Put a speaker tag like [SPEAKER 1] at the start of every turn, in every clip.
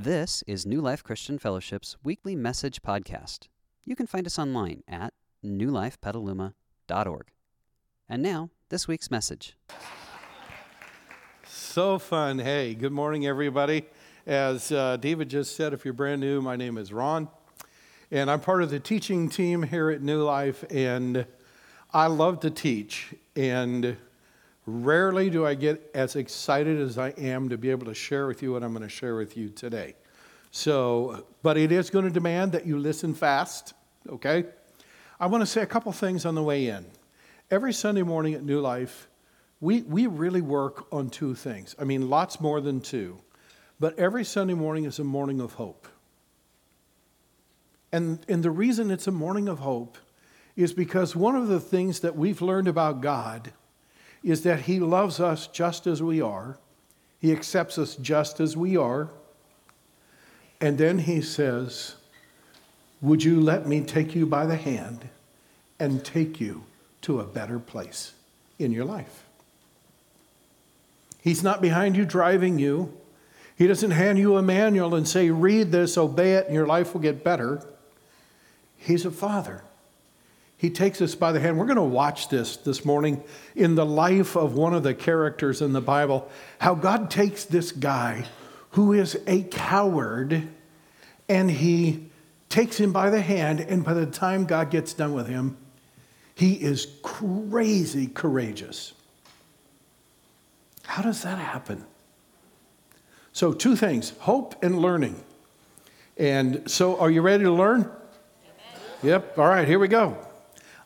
[SPEAKER 1] This is New Life Christian Fellowship's weekly message podcast. You can find us online at newlifepetaluma.org. And now, this week's message.
[SPEAKER 2] So fun. Hey, good morning, everybody. As uh, David just said, if you're brand new, my name is Ron, and I'm part of the teaching team here at New Life, and I love to teach. And Rarely do I get as excited as I am to be able to share with you what I'm going to share with you today. So, but it is going to demand that you listen fast, okay? I want to say a couple things on the way in. Every Sunday morning at New Life, we, we really work on two things. I mean, lots more than two. But every Sunday morning is a morning of hope. And, and the reason it's a morning of hope is because one of the things that we've learned about God is that He loves us just as we are, He accepts us just as we are. And then He says, Would you let me take you by the hand and take you to a better place in your life? He's not behind you driving you. He doesn't hand you a manual and say, read this, obey it, and your life will get better. He's a father. He takes us by the hand. We're going to watch this this morning in the life of one of the characters in the Bible, how God takes this guy who is a coward and he takes him by the hand, and by the time God gets done with him, he is crazy courageous. How does that happen? So, two things hope and learning. And so, are you ready to learn? Yep. All right, here we go.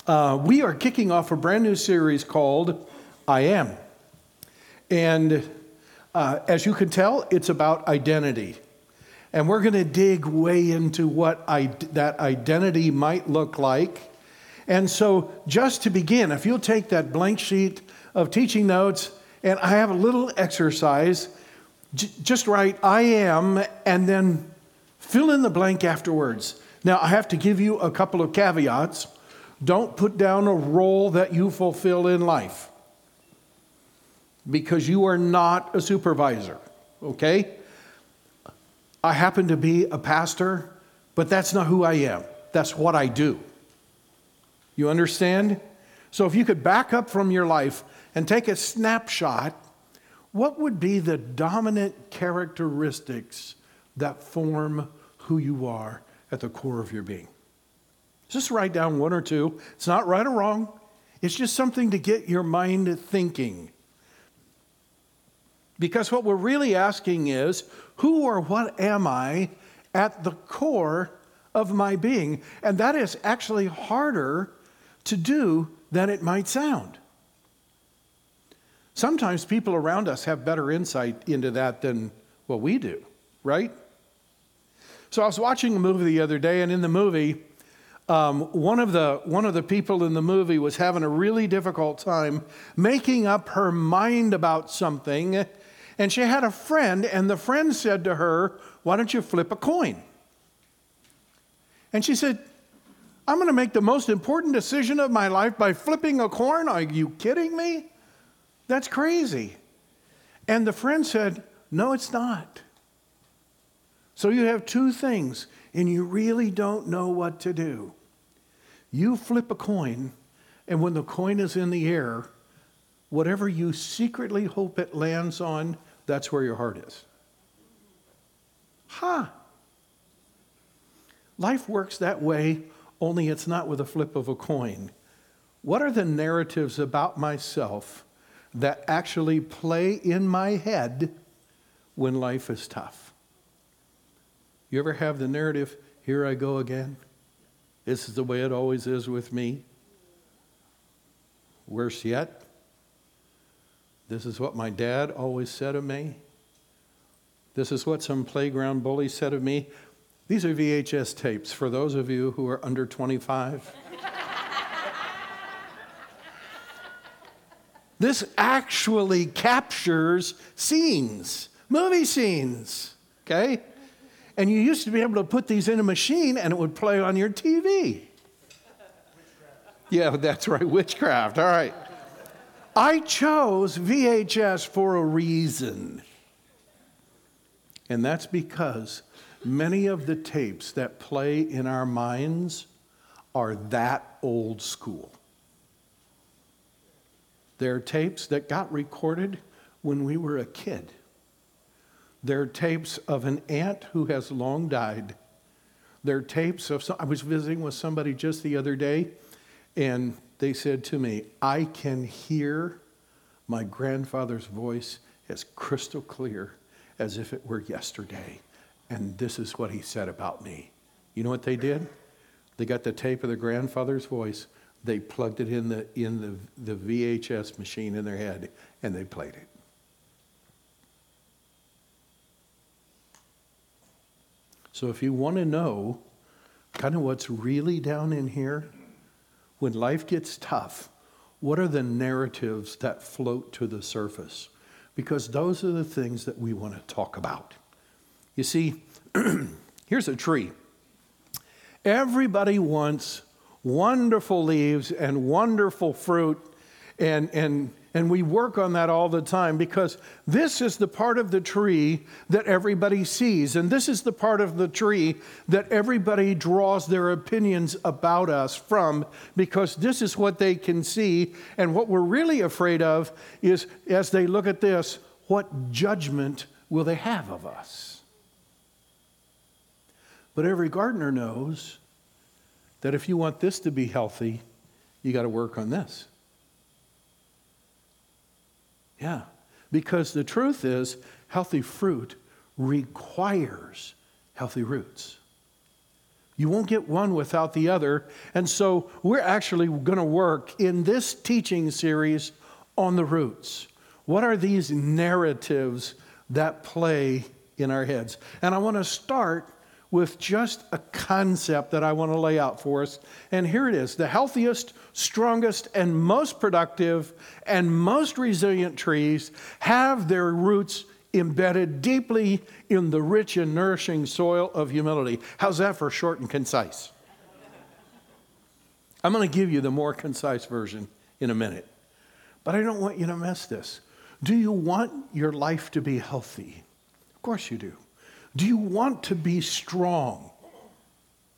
[SPEAKER 2] Uh, we are kicking off a brand new series called I Am. And uh, as you can tell, it's about identity. And we're going to dig way into what I, that identity might look like. And so, just to begin, if you'll take that blank sheet of teaching notes, and I have a little exercise, j- just write I am, and then fill in the blank afterwards. Now, I have to give you a couple of caveats. Don't put down a role that you fulfill in life because you are not a supervisor, okay? I happen to be a pastor, but that's not who I am. That's what I do. You understand? So if you could back up from your life and take a snapshot, what would be the dominant characteristics that form who you are at the core of your being? Just write down one or two. It's not right or wrong, it's just something to get your mind thinking. Because what we're really asking is who or what am I at the core of my being? And that is actually harder to do than it might sound. Sometimes people around us have better insight into that than what we do, right? So I was watching a movie the other day, and in the movie, um, one, of the, one of the people in the movie was having a really difficult time making up her mind about something. And she had a friend, and the friend said to her, Why don't you flip a coin? And she said, I'm going to make the most important decision of my life by flipping a coin. Are you kidding me? That's crazy. And the friend said, No, it's not. So you have two things and you really don't know what to do, you flip a coin, and when the coin is in the air, whatever you secretly hope it lands on, that's where your heart is. Ha! Huh. Life works that way, only it's not with a flip of a coin. What are the narratives about myself that actually play in my head when life is tough? You ever have the narrative, here I go again? This is the way it always is with me. Worse yet, this is what my dad always said of me. This is what some playground bully said of me. These are VHS tapes for those of you who are under 25. this actually captures scenes, movie scenes, okay? And you used to be able to put these in a machine and it would play on your TV. Yeah, that's right, witchcraft. All right. I chose VHS for a reason. And that's because many of the tapes that play in our minds are that old school. They're tapes that got recorded when we were a kid. They're tapes of an aunt who has long died. They're tapes of, some, I was visiting with somebody just the other day, and they said to me, I can hear my grandfather's voice as crystal clear as if it were yesterday. And this is what he said about me. You know what they did? They got the tape of their grandfather's voice, they plugged it in the, in the, the VHS machine in their head, and they played it. So if you want to know kind of what's really down in here, when life gets tough, what are the narratives that float to the surface? Because those are the things that we want to talk about. You see, here's a tree. Everybody wants wonderful leaves and wonderful fruit and, and and we work on that all the time because this is the part of the tree that everybody sees. And this is the part of the tree that everybody draws their opinions about us from because this is what they can see. And what we're really afraid of is as they look at this, what judgment will they have of us? But every gardener knows that if you want this to be healthy, you got to work on this. Yeah, because the truth is, healthy fruit requires healthy roots. You won't get one without the other. And so we're actually going to work in this teaching series on the roots. What are these narratives that play in our heads? And I want to start with just a concept that I want to lay out for us. And here it is the healthiest, strongest, and most productive and most resilient trees have their roots embedded deeply in the rich and nourishing soil of humility. How's that for short and concise? I'm going to give you the more concise version in a minute. But I don't want you to miss this. Do you want your life to be healthy? Of course you do. Do you want to be strong?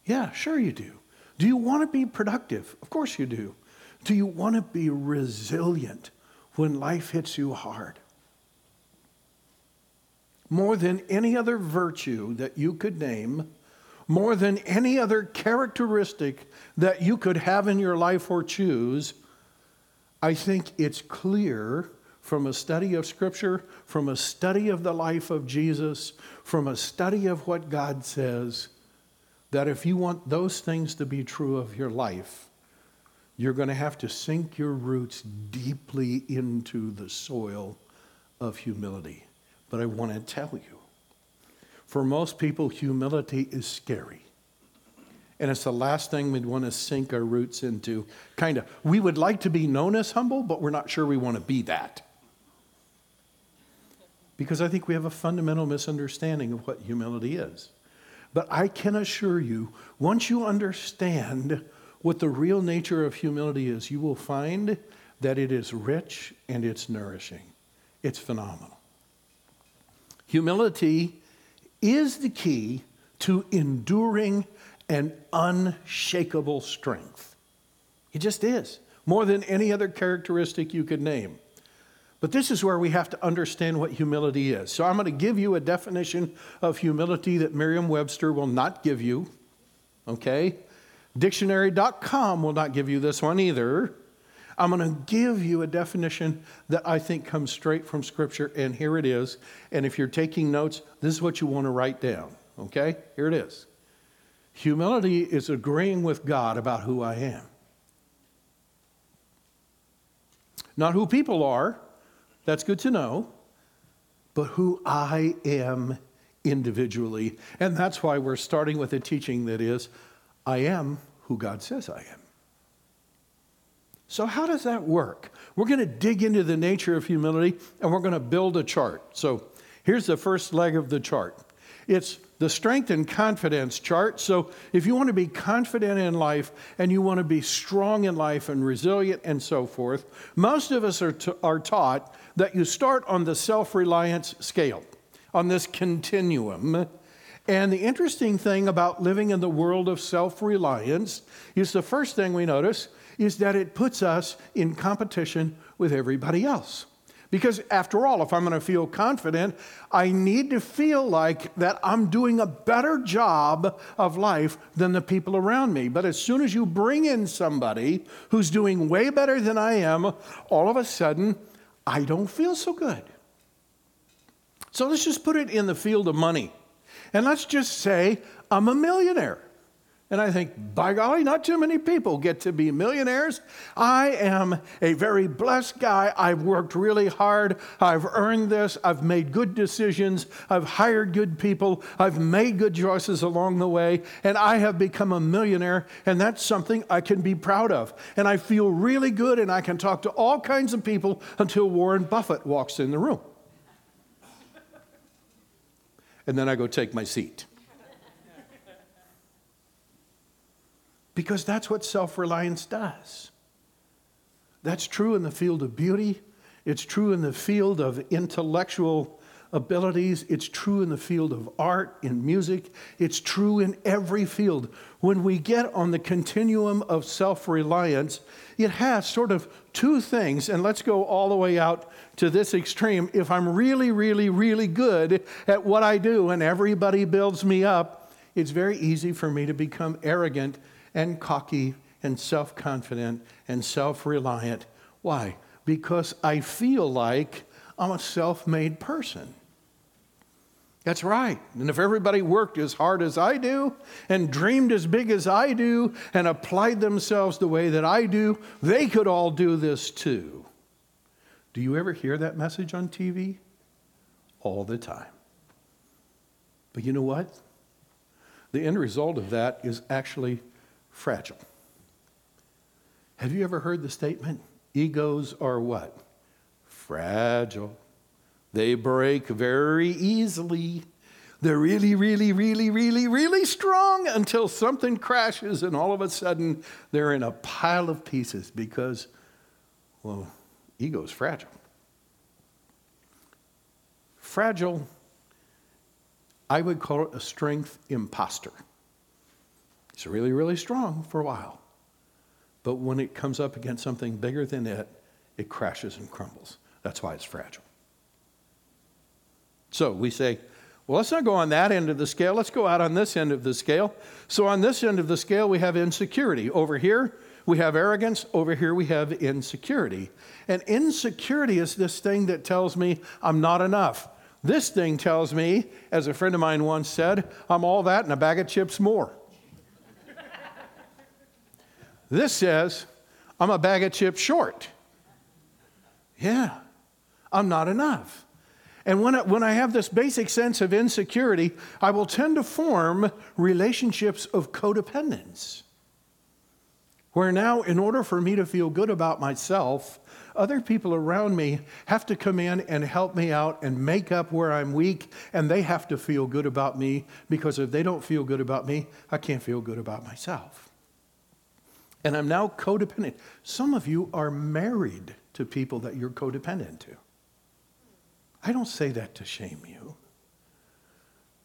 [SPEAKER 2] Yeah, sure you do. Do you want to be productive? Of course you do. Do you want to be resilient when life hits you hard? More than any other virtue that you could name, more than any other characteristic that you could have in your life or choose, I think it's clear from a study of Scripture, from a study of the life of Jesus, from a study of what God says, that if you want those things to be true of your life, you're going to have to sink your roots deeply into the soil of humility. But I want to tell you, for most people, humility is scary. And it's the last thing we'd want to sink our roots into. Kind of, we would like to be known as humble, but we're not sure we want to be that because I think we have a fundamental misunderstanding of what humility is. But I can assure you, once you understand what the real nature of humility is, you will find that it is rich and it's nourishing. It's phenomenal. Humility is the key to enduring and unshakable strength. It just is, more than any other characteristic you could name. But this is where we have to understand what humility is. So I'm going to give you a definition of humility that Merriam Webster will not give you. Okay? Dictionary.com will not give you this one either. I'm going to give you a definition that I think comes straight from Scripture, and here it is. And if you're taking notes, this is what you want to write down. Okay? Here it is. Humility is agreeing with God about who I am. Not who people are, that's good to know. But who I am individually. And that's why we're starting with a teaching that is I am who God says I am. So, how does that work? We're going to dig into the nature of humility and we're going to build a chart. So, here's the first leg of the chart it's the strength and confidence chart. So, if you want to be confident in life and you want to be strong in life and resilient and so forth, most of us are, t- are taught that you start on the self reliance scale. on this continuum. And the interesting thing about living in the world of self reliance is the first thing we notice is that it puts us in competition with everybody else. Because after all, if I'm going to feel confident, I need to feel like that I'm doing a better job of life than the people around me. But as soon as you bring in somebody who's doing way better than I am, all of a sudden, I don't feel so good. So let's just put it in the field of money. And let's just say I'm a millionaire. And I think, by golly, not too many people get to be millionaires. I am a very blessed guy. I've worked really hard. I've earned this. I've made good decisions. I've hired good people. I've made good choices along the way. And I have become a millionaire. And that's something I can be proud of. And I feel really good. And I can talk to all kinds of people until Warren Buffett walks in the room. and then I go take my seat. Because that's what self reliance does. That's true in the field of beauty, it's true in the field of intellectual abilities, it's true in the field of art, in music, it's true in every field. When we get on the continuum of self reliance, it has sort of two things, and let's go all the way out to this extreme. If I'm really, really, really good at what I do and everybody builds me up, it's very easy for me to become arrogant and cocky and self confident and self reliant. Why? Because I feel like I'm a self made person. That's right. And if everybody worked as hard as I do and dreamed as big as I do and applied themselves the way that I do, they could all do this too. Do you ever hear that message on TV? All the time. But you know what? The end result of that is actually fragile. Have you ever heard the statement? Egos are what? Fragile. They break very easily. They're really, really, really, really, really strong until something crashes and all of a sudden they're in a pile of pieces because, well, ego is fragile. Fragile, I would call it a strength imposter. It's really, really strong for a while. But when it comes up against something bigger than it, it crashes and crumbles. That's why it's fragile. So we say, well, let's not go on that end of the scale. Let's go out on this end of the scale. So, on this end of the scale, we have insecurity. Over here, we have arrogance. Over here, we have insecurity. And insecurity is this thing that tells me I'm not enough. This thing tells me, as a friend of mine once said, I'm all that and a bag of chips more. This says, I'm a bag of chips short. Yeah, I'm not enough. And when I, when I have this basic sense of insecurity, I will tend to form relationships of codependence. Where now, in order for me to feel good about myself, other people around me have to come in and help me out and make up where I'm weak, and they have to feel good about me because if they don't feel good about me, I can't feel good about myself. And I'm now codependent. Some of you are married to people that you're codependent to. I don't say that to shame you.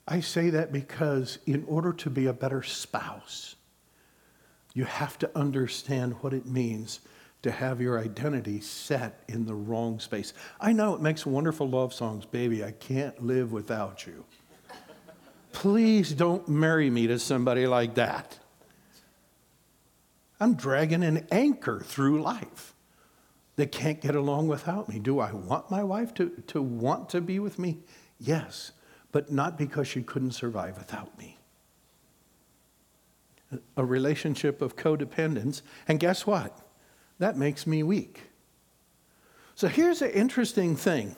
[SPEAKER 2] I say that because in order to be a better spouse, you have to understand what it means to have your identity set in the wrong space. I know it makes wonderful love songs, baby. I can't live without you. Please don't marry me to somebody like that. I'm dragging an anchor through life that can't get along without me. Do I want my wife to, to want to be with me? Yes, but not because she couldn't survive without me. A relationship of codependence, and guess what? That makes me weak. So here's an interesting thing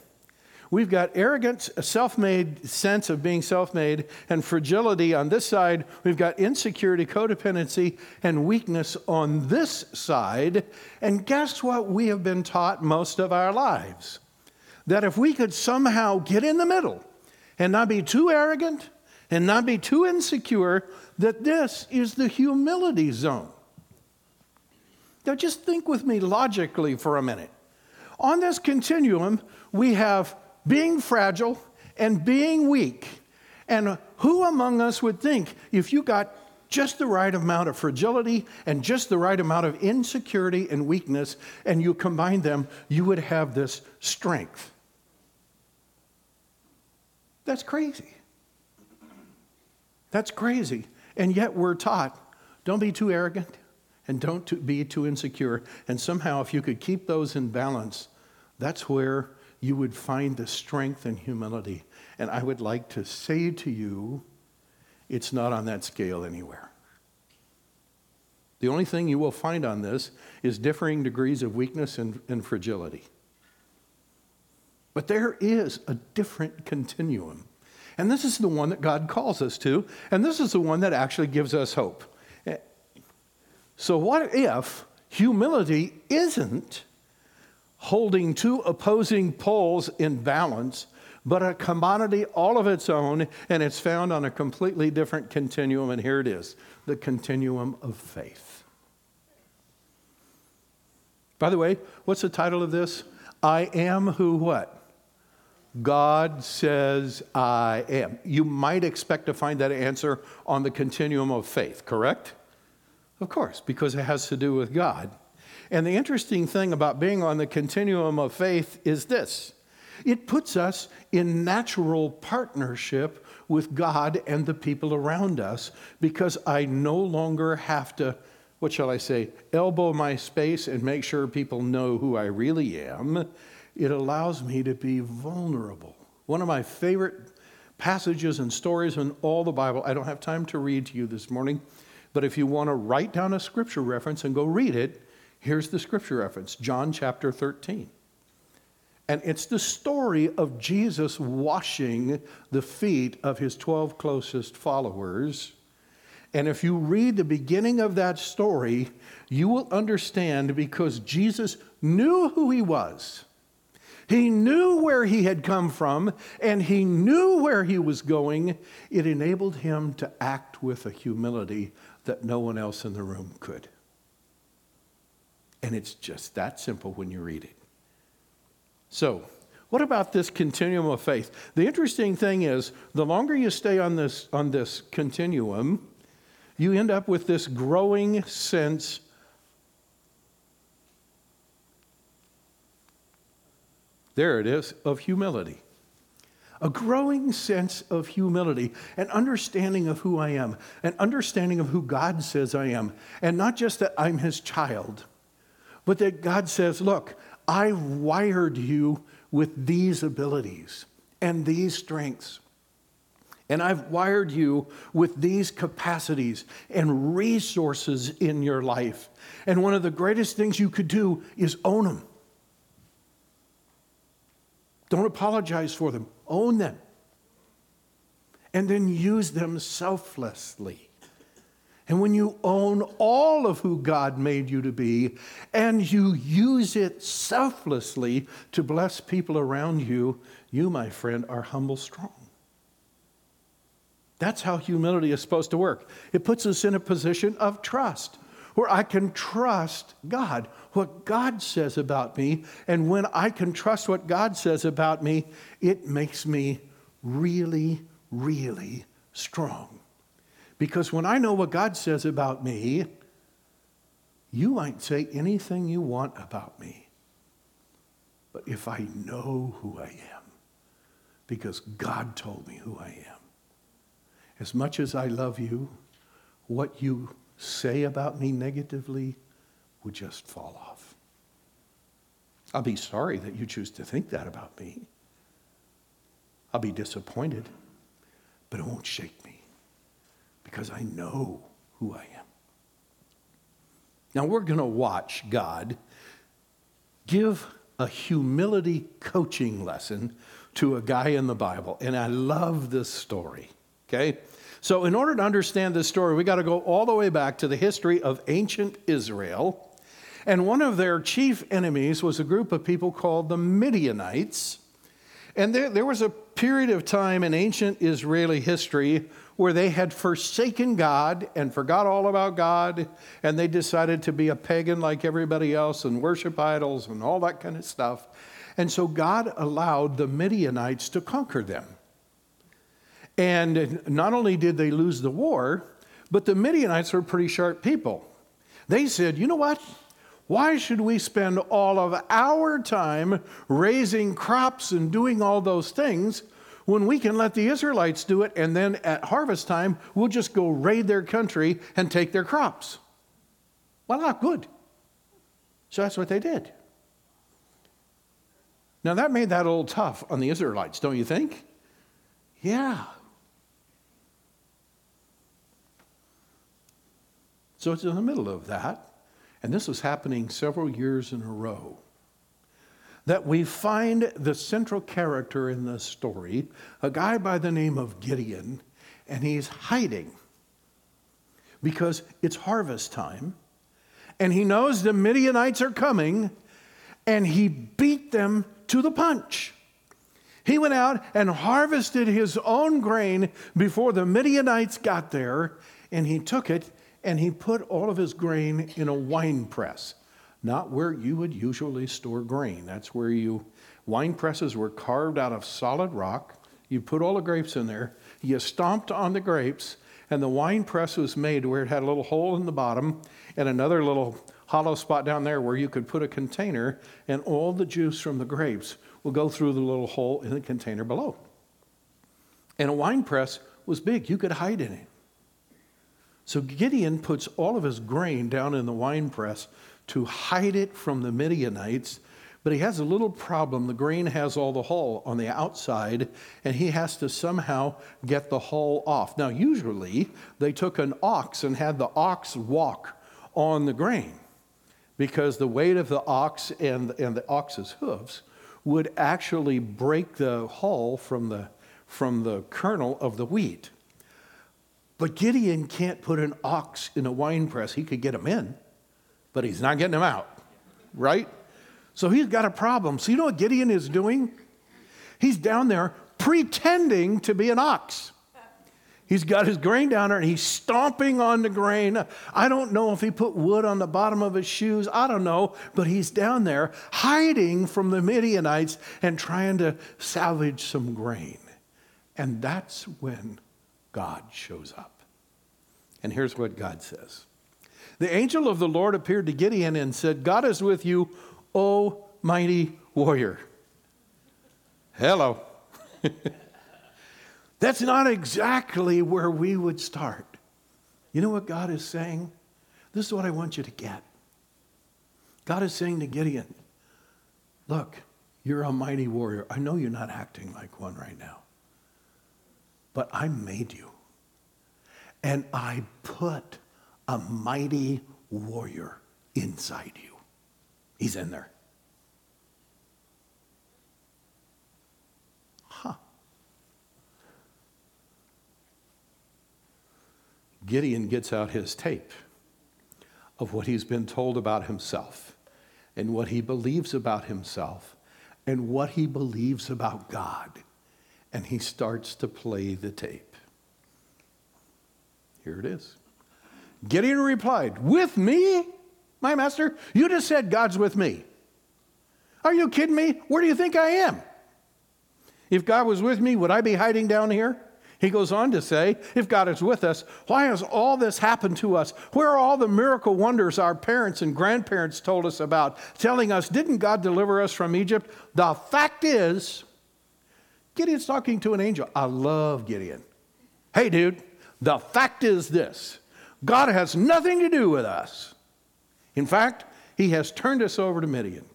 [SPEAKER 2] We've got arrogance, a self made sense of being self made, and fragility on this side. We've got insecurity, codependency, and weakness on this side. And guess what we have been taught most of our lives? That if we could somehow get in the middle and not be too arrogant and not be too insecure, that this is the humility zone. Now, just think with me logically for a minute. On this continuum, we have being fragile and being weak. And who among us would think if you got just the right amount of fragility and just the right amount of insecurity and weakness, and you combine them, you would have this strength? That's crazy. That's crazy. And yet we're taught don't be too arrogant and don't be too insecure. And somehow, if you could keep those in balance, that's where you would find the strength and humility. And I would like to say to you, it's not on that scale anywhere. The only thing you will find on this is differing degrees of weakness and, and fragility. But there is a different continuum. And this is the one that God calls us to, and this is the one that actually gives us hope. Eh, so, what if humility isn't holding two opposing poles in balance, but a commodity all of its own, and it's found on a completely different continuum? And here it is the continuum of faith. By the way, what's the title of this? I am who what? God says I am. You might expect to find that answer on the continuum of faith, correct? Of course, because it has to do with God. And the interesting thing about being on the continuum of faith is this it puts us in natural partnership with God and the people around us because I no longer have to, what shall I say, elbow my space and make sure people know who I really am. It allows me to be vulnerable. One of my favorite passages and stories in all the Bible, I don't have time to read to you this morning, but if you want to write down a scripture reference and go read it, here's the scripture reference John chapter 13. And it's the story of Jesus washing the feet of his 12 closest followers. And if you read the beginning of that story, you will understand because Jesus knew who he was. He knew where he had come from and he knew where he was going. It enabled him to act with a humility that no one else in the room could. And it's just that simple when you read it. So, what about this continuum of faith? The interesting thing is, the longer you stay on this, on this continuum, you end up with this growing sense there it is, of humility a growing sense of humility, an understanding of who I am, an understanding of who God says I am, and not just that I'm his child, but that God says, Look, I wired you with these abilities and these strengths. And I've wired you with these capacities and resources in your life. And one of the greatest things you could do is own them. Don't apologize for them, own them. And then use them selflessly. And when you own all of who God made you to be and you use it selflessly to bless people around you, you, my friend, are humble strong. That's how humility is supposed to work. It puts us in a position of trust where I can trust God, what God says about me. And when I can trust what God says about me, it makes me really, really strong. Because when I know what God says about me, you might say anything you want about me. But if I know who I am, because God told me who I am, as much as I love you, what you say about me negatively would just fall off. I'll be sorry that you choose to think that about me. I'll be disappointed, but it won't shake because I know who I am. Now we're going to watch God give a humility coaching lesson to a guy in the Bible. And I love this story, okay? So, in order to understand this story, we got to go all the way back to the history of ancient Israel. And one of their chief enemies was a group of people called the Midianites. And there, there was a period of time in ancient Israeli history where they had forsaken God and forgot all about God, and they decided to be a pagan like everybody else and worship idols and all that kind of stuff. And so God allowed the Midianites to conquer them. And not only did they lose the war, but the Midianites were pretty sharp people. They said, you know what? Why should we spend all of our time raising crops and doing all those things when we can let the Israelites do it and then at harvest time we'll just go raid their country and take their crops? Well, not good. So that's what they did. Now that made that a little tough on the Israelites, don't you think? Yeah. So it's in the middle of that and this was happening several years in a row, that we find the central character in this story, a guy by the name of Gideon, and he's hiding because it's harvest time, and he knows the Midianites are coming, and he beat them to the punch. He went out and harvested his own grain before the Midianites got there, and he took it and he put all of his grain in a wine press, not where you would usually store grain. That's where you, wine presses were carved out of solid rock. You put all the grapes in there, you stomped on the grapes, and the wine press was made where it had a little hole in the bottom and another little hollow spot down there where you could put a container, and all the juice from the grapes will go through the little hole in the container below. And a wine press was big, you could hide in it. So Gideon puts all of his grain down in the wine press to hide it from the Midianites. But he has a little problem. The grain has all the hull on the outside, and he has to somehow get the hull off. Now, usually they took an ox and had the ox walk on the grain because the weight of the ox and, and the ox's hooves would actually break the hull from the, from the kernel of the wheat. But Gideon can't put an ox in a wine press. He could get him in, but he's not getting him out, right? So he's got a problem. So you know what Gideon is doing? He's down there pretending to be an ox. He's got his grain down there and he's stomping on the grain. I don't know if he put wood on the bottom of his shoes. I don't know. But he's down there hiding from the Midianites and trying to salvage some grain. And that's when God shows up. And here's what God says The angel of the Lord appeared to Gideon and said, God is with you, O mighty warrior. Hello. That's not exactly where we would start. You know what God is saying? This is what I want you to get. God is saying to Gideon, Look, you're a mighty warrior. I know you're not acting like one right now, but I made you and I put a mighty warrior inside you. He's in there. Huh. Gideon gets out his tape of what he's been told about himself and what he believes about himself and what he believes about God. And he starts to play the tape. Here it is. Gideon replied, With me, my master? You just said God's with me. Are you kidding me? Where do you think I am? If God was with me, would I be hiding down here? He goes on to say, If God is with us, why has all this happened to us? Where are all the miracle wonders our parents and grandparents told us about, telling us, Didn't God deliver us from Egypt? The fact is, Gideon's talking to an angel. I love Gideon. Hey, dude, the fact is this God has nothing to do with us. In fact, He has turned us over to Midian.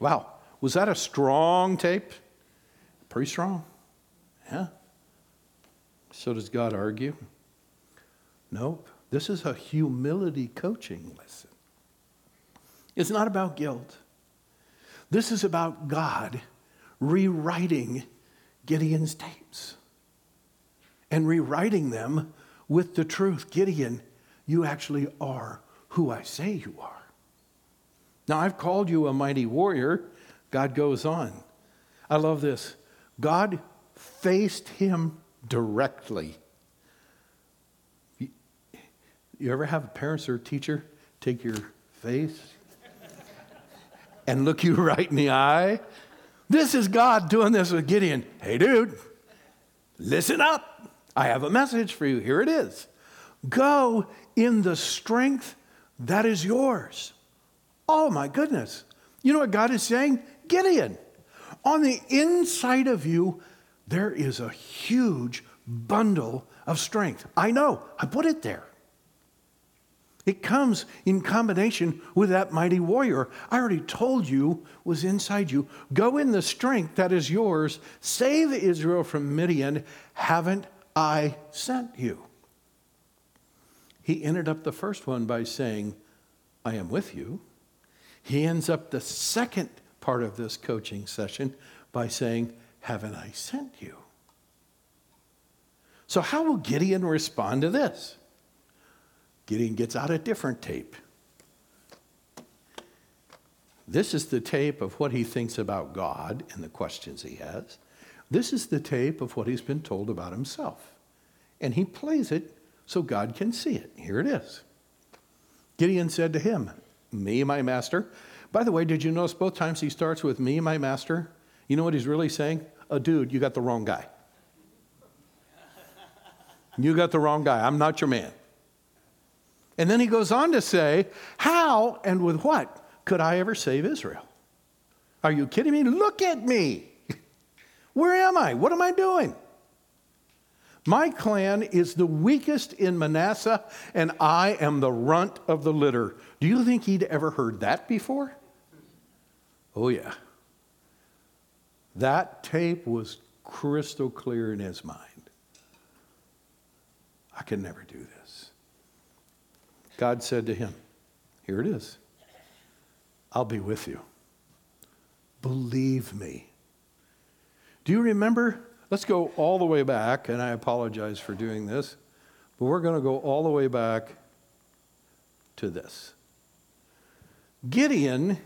[SPEAKER 2] Wow, was that a strong tape? Pretty strong. Yeah. So does God argue? Nope. This is a humility coaching lesson. It's not about guilt. This is about God rewriting Gideon's tapes and rewriting them with the truth. Gideon, you actually are who I say you are. Now, I've called you a mighty warrior. God goes on. I love this. God faced him directly. You ever have a parent or teacher take your face and look you right in the eye? This is God doing this with Gideon. Hey, dude, Listen up. I have a message for you. Here it is. Go in the strength that is yours. Oh my goodness. You know what God is saying? Gideon, on the inside of you, there is a huge bundle of strength. I know, I put it there. It comes in combination with that mighty warrior I already told you was inside you. Go in the strength that is yours. Save Israel from Midian. Haven't I sent you? He ended up the first one by saying, I am with you. He ends up the second part of this coaching session by saying, Haven't I sent you? So, how will Gideon respond to this? Gideon gets out a different tape. This is the tape of what he thinks about God and the questions he has. This is the tape of what he's been told about himself. And he plays it so God can see it. Here it is. Gideon said to him, Me, my master. By the way, did you notice both times he starts with me, my master? You know what he's really saying? A dude, you got the wrong guy. You got the wrong guy. I'm not your man. And then he goes on to say, How and with what could I ever save Israel? Are you kidding me? Look at me. Where am I? What am I doing? My clan is the weakest in Manasseh, and I am the runt of the litter. Do you think he'd ever heard that before? Oh, yeah. That tape was crystal clear in his mind. I could never do this. God said to him, Here it is. I'll be with you. Believe me. Do you remember? Let's go all the way back, and I apologize for doing this, but we're going to go all the way back to this. Gideon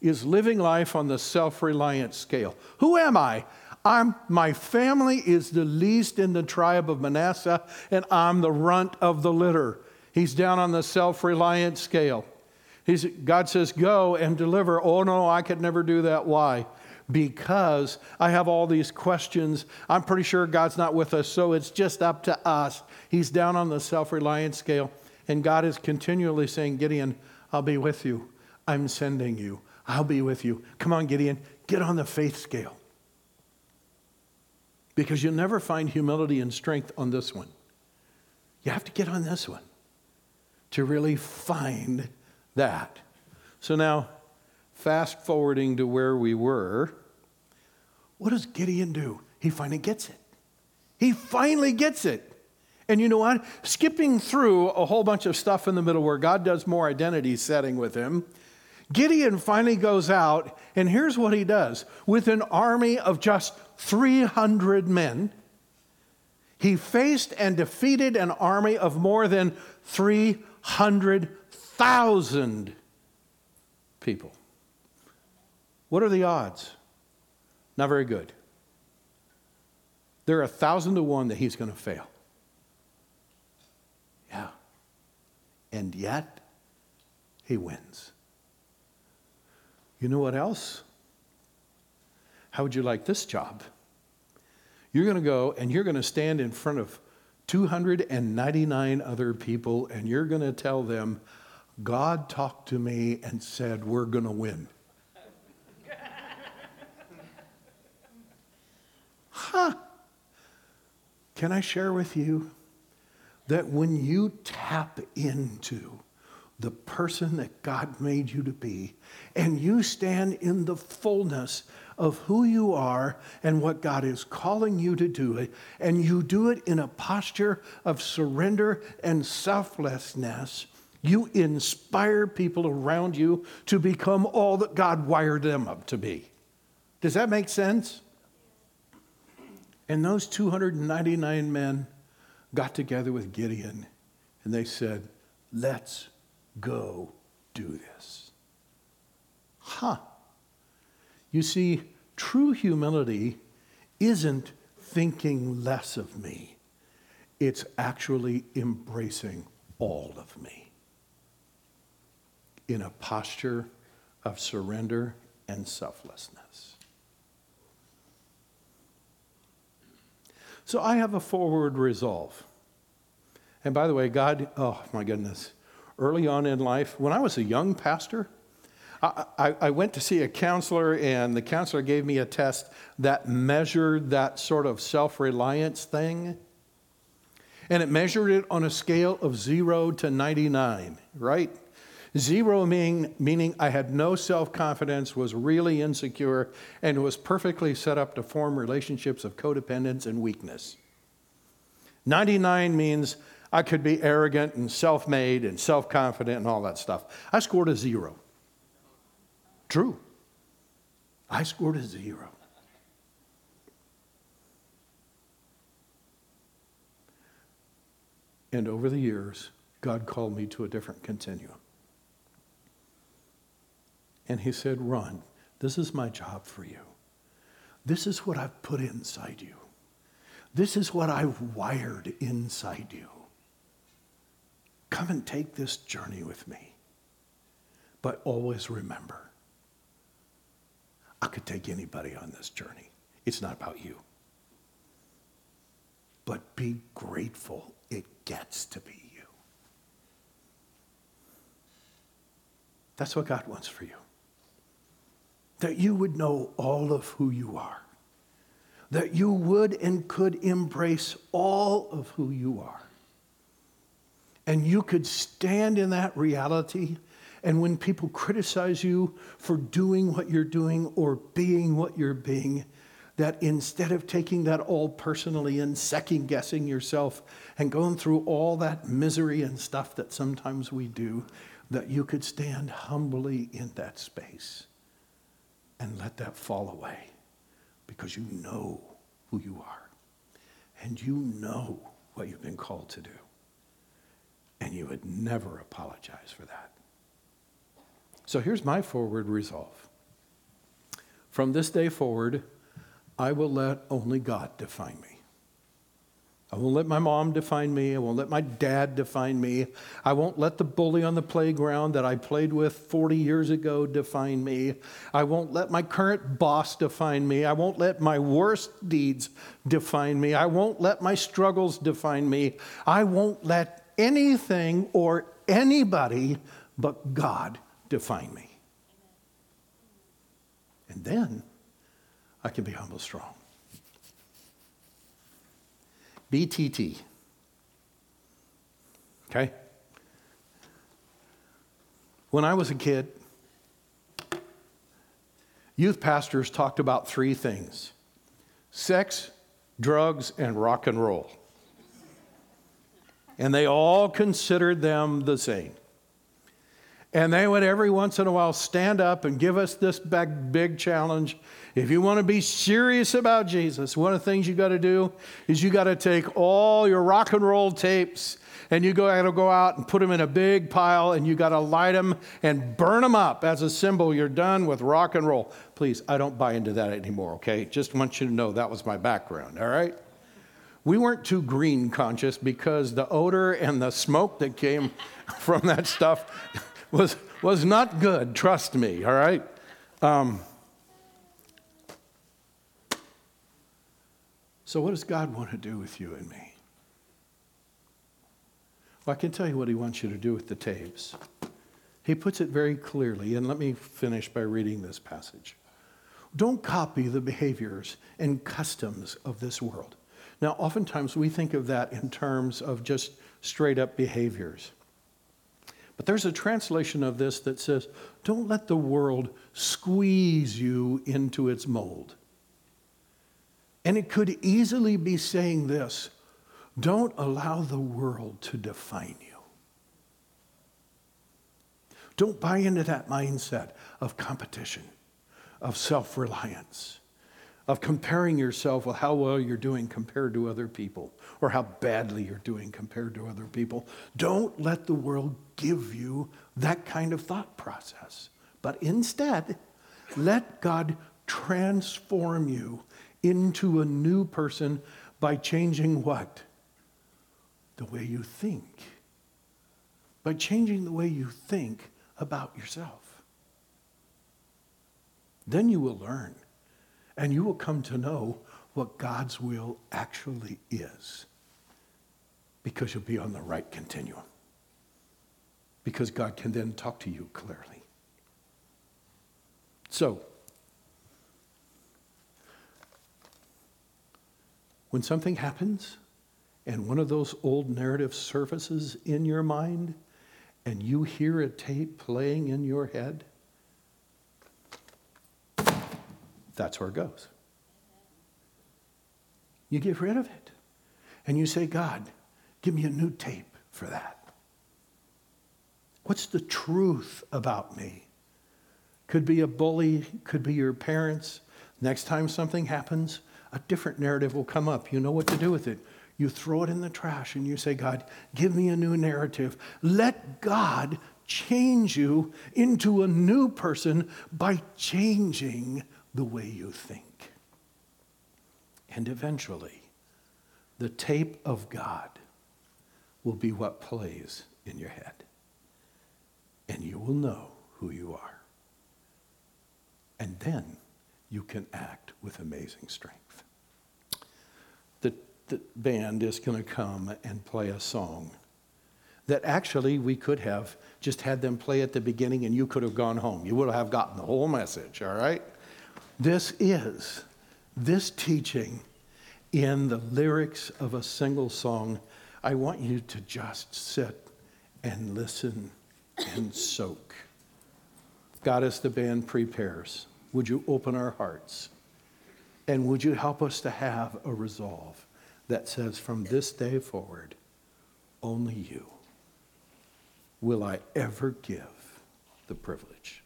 [SPEAKER 2] is living life on the self reliant scale. Who am I? I'm, my family is the least in the tribe of Manasseh, and I'm the runt of the litter. He's down on the self reliant scale. He's, God says, Go and deliver. Oh, no, I could never do that. Why? Because I have all these questions. I'm pretty sure God's not with us, so it's just up to us. He's down on the self reliant scale. And God is continually saying, Gideon, I'll be with you. I'm sending you. I'll be with you. Come on, Gideon, get on the faith scale. Because you'll never find humility and strength on this one. You have to get on this one to really find that. So now, fast forwarding to where we were, what does Gideon do? He finally gets it. He finally gets it. And you know what? Skipping through a whole bunch of stuff in the middle where God does more identity setting with him, Gideon finally goes out, and here's what he does with an army of just 300 men. He faced and defeated an army of more than 300,000 people. What are the odds? Not very good. There are a thousand to one that he's going to fail. Yeah. And yet, he wins. You know what else? How would you like this job? You're going to go and you're going to stand in front of 299 other people and you're going to tell them, God talked to me and said, We're going to win. huh. Can I share with you that when you tap into the person that God made you to be, and you stand in the fullness of who you are and what God is calling you to do, and you do it in a posture of surrender and selflessness, you inspire people around you to become all that God wired them up to be. Does that make sense? And those 299 men got together with Gideon and they said, Let's go do this. Huh. You see, true humility isn't thinking less of me, it's actually embracing all of me in a posture of surrender and selflessness. So I have a forward resolve. And by the way, God, oh my goodness, early on in life, when I was a young pastor, I, I, I, went to see a counselor, and the counselor gave me a test that measured that sort of self reliance thing. And it measured it on a scale of zero to 99, right? Zero meaning, meaning I had no self confidence, was really insecure, and was perfectly set up to form relationships of codependence and weakness. 99 means I could be arrogant and self made and self confident and all that stuff. I scored a zero. True. I scored a zero. And over the years, God called me to a different continuum. And he said, Run, this is my job for you. This is what I've put inside you. This is what I've wired inside you. Come and take this journey with me. But always remember, I could take anybody on this journey. It's not about you. But be grateful it gets to be you. That's what God wants for you that you would know all of who you are, that you would and could embrace all of who you are. And you could stand in that reality. And when people criticize you for doing what you're doing or being what you're being, that instead of taking that all personally and second guessing yourself and going through all that misery and stuff that sometimes we do, that you could stand humbly in that space and let that fall away because you know who you are and you know what you've been called to do. And you would never apologize for that. So here's my forward resolve. From this day forward, I will let only God define me. I won't let my mom define me. I won't let my dad define me. I won't let the bully on the playground that I played with 40 years ago define me. I won't let my current boss define me. I won't let my worst deeds define me. I won't let my struggles define me. I won't let anything or anybody but God define me. And then I can be humble strong. BTT. Okay? When I was a kid, youth pastors talked about three things sex, drugs, and rock and roll. And they all considered them the same. And they would every once in a while stand up and give us this big, big challenge. If you want to be serious about Jesus, one of the things you got to do is you got to take all your rock and roll tapes and you got to go out and put them in a big pile and you got to light them and burn them up as a symbol you're done with rock and roll. Please, I don't buy into that anymore, okay? Just want you to know that was my background, all right? We weren't too green conscious because the odor and the smoke that came from that stuff was, was not good, trust me, all right? Um, so, what does God want to do with you and me? Well, I can tell you what He wants you to do with the tapes. He puts it very clearly, and let me finish by reading this passage. Don't copy the behaviors and customs of this world. Now, oftentimes we think of that in terms of just straight up behaviors. But there's a translation of this that says, Don't let the world squeeze you into its mold. And it could easily be saying this don't allow the world to define you. Don't buy into that mindset of competition, of self reliance, of comparing yourself with how well you're doing compared to other people or how badly you're doing compared to other people. Don't let the world give you that kind of thought process. But instead, let God transform you into a new person by changing what? The way you think. By changing the way you think about yourself. Then you will learn and you will come to know what God's will actually is because you'll be on the right continuum. Because God can then talk to you clearly. So, when something happens and one of those old narratives surfaces in your mind and you hear a tape playing in your head, that's where it goes. You get rid of it. And you say, God, give me a new tape for that. What's the truth about me? Could be a bully, could be your parents. Next time something happens, a different narrative will come up. You know what to do with it. You throw it in the trash and you say, God, give me a new narrative. Let God change you into a new person by changing the way you think. And eventually, the tape of God will be what plays in your head. And you will know who you are. And then you can act with amazing strength. The, the band is going to come and play a song that actually we could have just had them play at the beginning and you could have gone home. You would have gotten the whole message, all right? This is this teaching in the lyrics of a single song, I want you to just sit and listen and soak. God, as the band prepares, would you open our hearts? And would you help us to have a resolve that says, from this day forward, only you will I ever give the privilege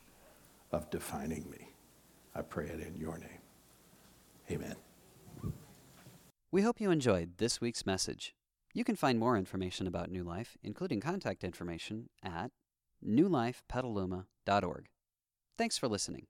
[SPEAKER 2] of defining me. I pray it in your name. Amen.
[SPEAKER 1] We hope you enjoyed this week's message. You can find more information about New Life, including contact information, at newlifepetaluma.org. Thanks for listening.